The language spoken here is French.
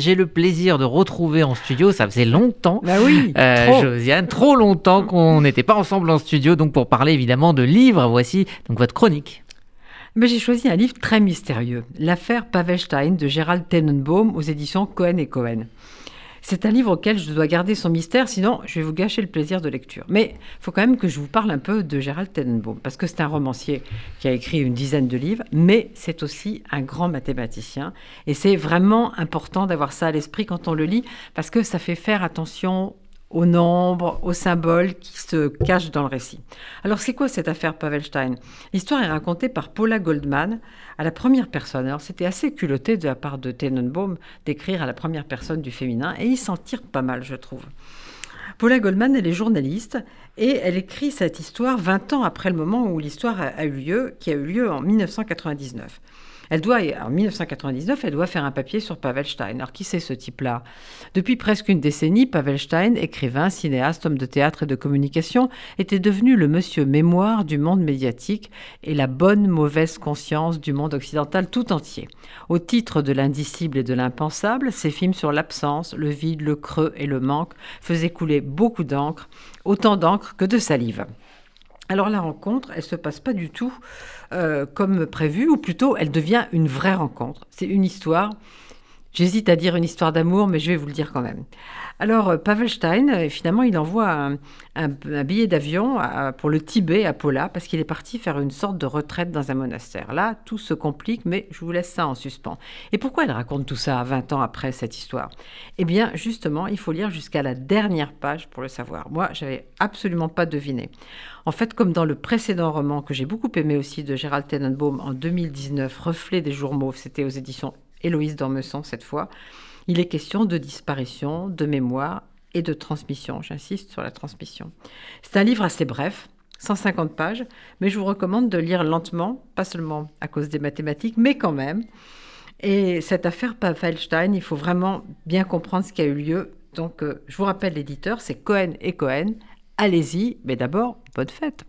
J'ai le plaisir de retrouver en studio, ça faisait longtemps, Bah oui, euh, trop. Josiane, trop longtemps qu'on n'était pas ensemble en studio, donc pour parler évidemment de livres, voici donc votre chronique. Mais j'ai choisi un livre très mystérieux, L'affaire Pavelstein de Gérald Tenenbaum aux éditions Cohen et Cohen. C'est un livre auquel je dois garder son mystère, sinon je vais vous gâcher le plaisir de lecture. Mais il faut quand même que je vous parle un peu de Gérald Tenenbaum, parce que c'est un romancier qui a écrit une dizaine de livres, mais c'est aussi un grand mathématicien. Et c'est vraiment important d'avoir ça à l'esprit quand on le lit, parce que ça fait faire attention aux nombres, aux symboles qui se cachent dans le récit. Alors c'est quoi cette affaire Pavelstein? L'histoire est racontée par Paula Goldman à la première personne. Alors c'était assez culotté de la part de Tenenbaum d'écrire à la première personne du féminin et il s'en tire pas mal je trouve. Paula Goldman, elle est journaliste et elle écrit cette histoire 20 ans après le moment où l'histoire a eu lieu, qui a eu lieu en 1999. Elle doit, en 1999, elle doit faire un papier sur Pavelstein. Alors, qui c'est ce type-là? Depuis presque une décennie, Pavelstein, écrivain, cinéaste, homme de théâtre et de communication, était devenu le monsieur mémoire du monde médiatique et la bonne mauvaise conscience du monde occidental tout entier. Au titre de l'indicible et de l'impensable, ses films sur l'absence, le vide, le creux et le manque faisaient couler beaucoup d'encre, autant d'encre que de salive. Alors la rencontre, elle se passe pas du tout euh, comme prévu, ou plutôt elle devient une vraie rencontre. C'est une histoire. J'hésite à dire une histoire d'amour, mais je vais vous le dire quand même. Alors, euh, Pavelstein, euh, finalement, il envoie un, billet d'avion pour le Tibet à Paula, parce qu'il est parti faire une sorte de retraite dans un monastère. Là, tout se complique, mais je vous laisse ça en suspens. Et pourquoi elle raconte tout ça 20 ans après cette histoire? Eh bien, justement, il faut lire jusqu'à la dernière page pour le savoir. Moi, j'avais absolument pas deviné. En fait, comme dans le précédent roman que j'ai beaucoup aimé aussi de Gérald Tenenbaum en 2019, Reflet des jours mauves, c'était aux éditions Héloïse d'Ormesson cette fois, il est question de disparition, de mémoire et de transmission. J'insiste sur la transmission. C'est un livre assez bref, 150 pages, mais je vous recommande de lire lentement, pas seulement à cause des mathématiques, mais quand même. Et cette affaire Pavelstein, il faut vraiment bien comprendre ce qui a eu lieu. Donc, euh, je vous rappelle l'éditeur, c'est Cohen et Cohen. Allez-y, mais d'abord, bonne fête.